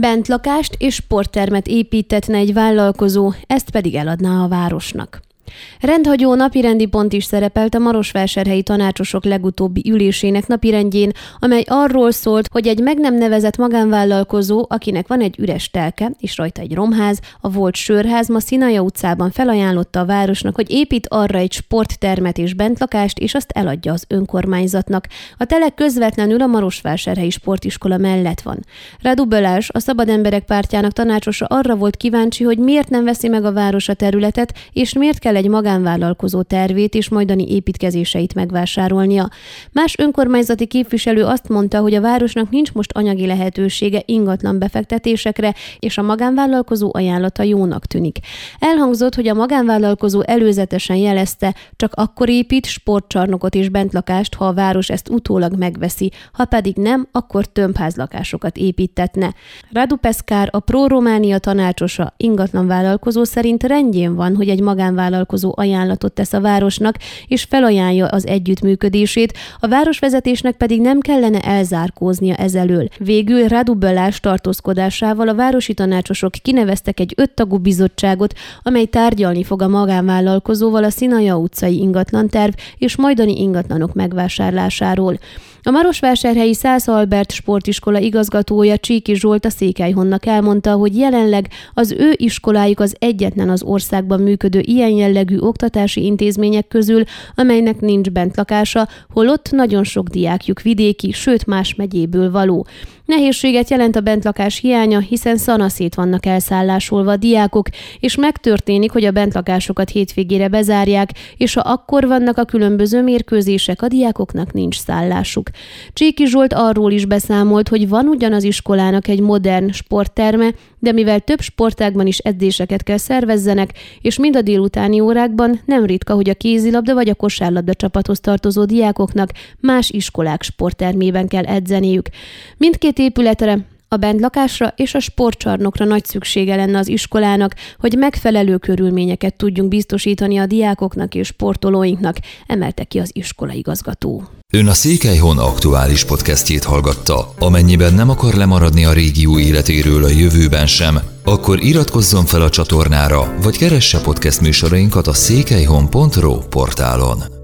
Bentlakást és sporttermet építetne egy vállalkozó, ezt pedig eladná a városnak. Rendhagyó napirendi pont is szerepelt a Marosvásárhelyi tanácsosok legutóbbi ülésének napirendjén, amely arról szólt, hogy egy meg nem nevezett magánvállalkozó, akinek van egy üres telke és rajta egy romház, a volt sörház ma Szinaja utcában felajánlotta a városnak, hogy épít arra egy sporttermet és bentlakást, és azt eladja az önkormányzatnak. A telek közvetlenül a Marosvásárhelyi sportiskola mellett van. Radu Bölás, a Szabad Emberek pártjának tanácsosa arra volt kíváncsi, hogy miért nem veszi meg a város a területet, és miért kell egy magánvállalkozó tervét és majdani építkezéseit megvásárolnia. Más önkormányzati képviselő azt mondta, hogy a városnak nincs most anyagi lehetősége ingatlan befektetésekre, és a magánvállalkozó ajánlata jónak tűnik. Elhangzott, hogy a magánvállalkozó előzetesen jelezte, csak akkor épít sportcsarnokot és bentlakást, ha a város ezt utólag megveszi, ha pedig nem, akkor tömbházlakásokat építetne. Radu Peszkár, a Pro Románia tanácsosa, ingatlan vállalkozó szerint rendjén van, hogy egy magánvállalkozó vállalkozó ajánlatot tesz a városnak, és felajánlja az együttműködését, a városvezetésnek pedig nem kellene elzárkóznia ezelől. Végül Radu Bölás tartózkodásával a városi tanácsosok kineveztek egy öttagú bizottságot, amely tárgyalni fog a magánvállalkozóval a Szinaja utcai ingatlanterv és majdani ingatlanok megvásárlásáról. A Marosvásárhelyi Szász Albert sportiskola igazgatója Csíki Zsolt a Székelyhonnak elmondta, hogy jelenleg az ő iskolájuk az egyetlen az országban működő ilyen jellegű oktatási intézmények közül, amelynek nincs bentlakása, holott nagyon sok diákjuk vidéki, sőt más megyéből való. Nehézséget jelent a bentlakás hiánya, hiszen szanaszét vannak elszállásolva a diákok, és megtörténik, hogy a bentlakásokat hétvégére bezárják, és ha akkor vannak a különböző mérkőzések, a diákoknak nincs szállásuk. Csíki Zsolt arról is beszámolt, hogy van ugyan az iskolának egy modern sportterme, de mivel több sportágban is edzéseket kell szervezzenek, és mind a délutáni órákban nem ritka, hogy a kézilabda vagy a kosárlabda csapathoz tartozó diákoknak más iskolák sporttermében kell edzeniük. Mindkét épületre a bent és a sportcsarnokra nagy szüksége lenne az iskolának, hogy megfelelő körülményeket tudjunk biztosítani a diákoknak és sportolóinknak, emelte ki az iskola igazgató. Ön a Székelyhon aktuális podcastjét hallgatta. Amennyiben nem akar lemaradni a régió életéről a jövőben sem, akkor iratkozzon fel a csatornára, vagy keresse podcast műsorainkat a székelyhon.pro portálon.